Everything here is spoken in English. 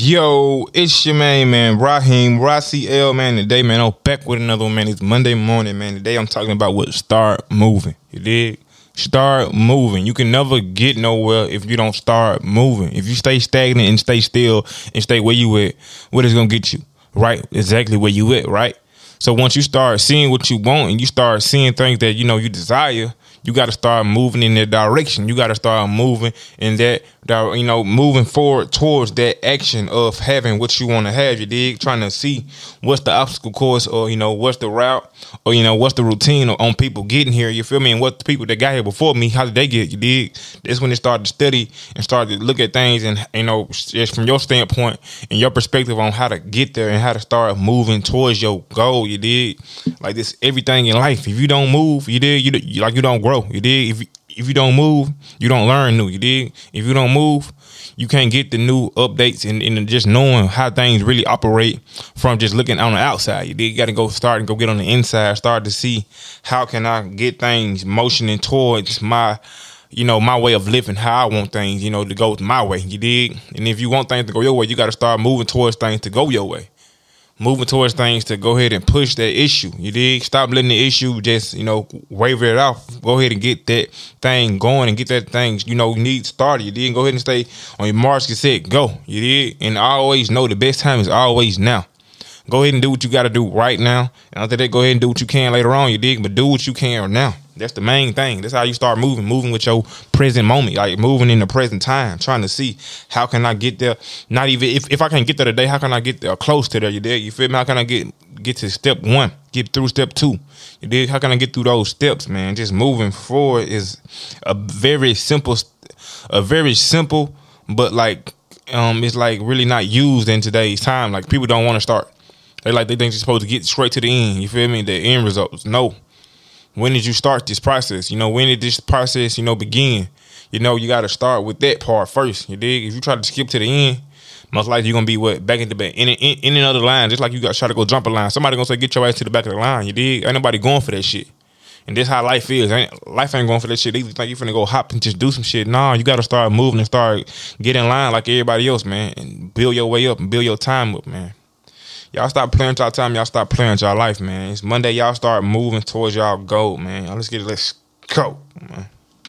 Yo, it's your man, man, Raheem, Rossi L, man. Today, man, I'm back with another one, man. It's Monday morning, man. Today, I'm talking about what start moving. You dig? Start moving. You can never get nowhere if you don't start moving. If you stay stagnant and stay still and stay where you at, what is gonna get you? Right? Exactly where you at, right? So once you start seeing what you want and you start seeing things that you know you desire, you got to start moving in that direction. You got to start moving in that, you know, moving forward towards that action of having what you want to have. You dig? Trying to see what's the obstacle course, or you know, what's the route, or you know, what's the routine on people getting here. You feel me? And what the people that got here before me, how did they get? You dig? That's when they started to study and started to look at things, and you know, just from your standpoint and your perspective on how to get there and how to start moving towards your goal. You did. Like this, everything in life. If you don't move, you did. You, you like you don't grow. You did. If if you don't move, you don't learn new. You did. If you don't move, you can't get the new updates and, and just knowing how things really operate from just looking on the outside. You dig? You got to go start and go get on the inside. Start to see how can I get things motioning towards my you know, my way of living, how I want things, you know, to go my way. You dig? And if you want things to go your way, you got to start moving towards things to go your way moving towards things to go ahead and push that issue. You dig? Stop letting the issue just, you know, waver it off. Go ahead and get that thing going and get that thing, you know, need started. You did go ahead and stay on your march, get set, go. You did? And I always know the best time is always now. Go ahead and do what you got to do right now. And after that, go ahead and do what you can later on. You dig? But do what you can now. That's the main thing. That's how you start moving, moving with your present moment, like moving in the present time, trying to see how can I get there. Not even if, if I can get there today, how can I get there close to there? You dig? You feel me? How can I get get to step one, get through step two? You dig? How can I get through those steps, man? Just moving forward is a very simple, a very simple, but like um, it's like really not used in today's time. Like people don't want to start. They like they think you're supposed to get straight to the end. You feel me? The end results. No. When did you start this process? You know, when did this process, you know, begin? You know, you got to start with that part first. You dig? If you try to skip to the end, most likely you're gonna be what back in the back in, in, in another line, just like you got try to go jump a line. Somebody gonna say get your ass to the back of the line. You dig? Ain't nobody going for that shit. And this how life is. Ain't, life ain't going for that shit either. Think you finna go hop and just do some shit. Nah, you gotta start moving and start get in line like everybody else, man, and build your way up and build your time up, man y'all stop playing y'all time. Y'all stop playing y'all life, man. It's Monday. Y'all start moving towards y'all goal, man. Y'all let's get it. Let's go, man.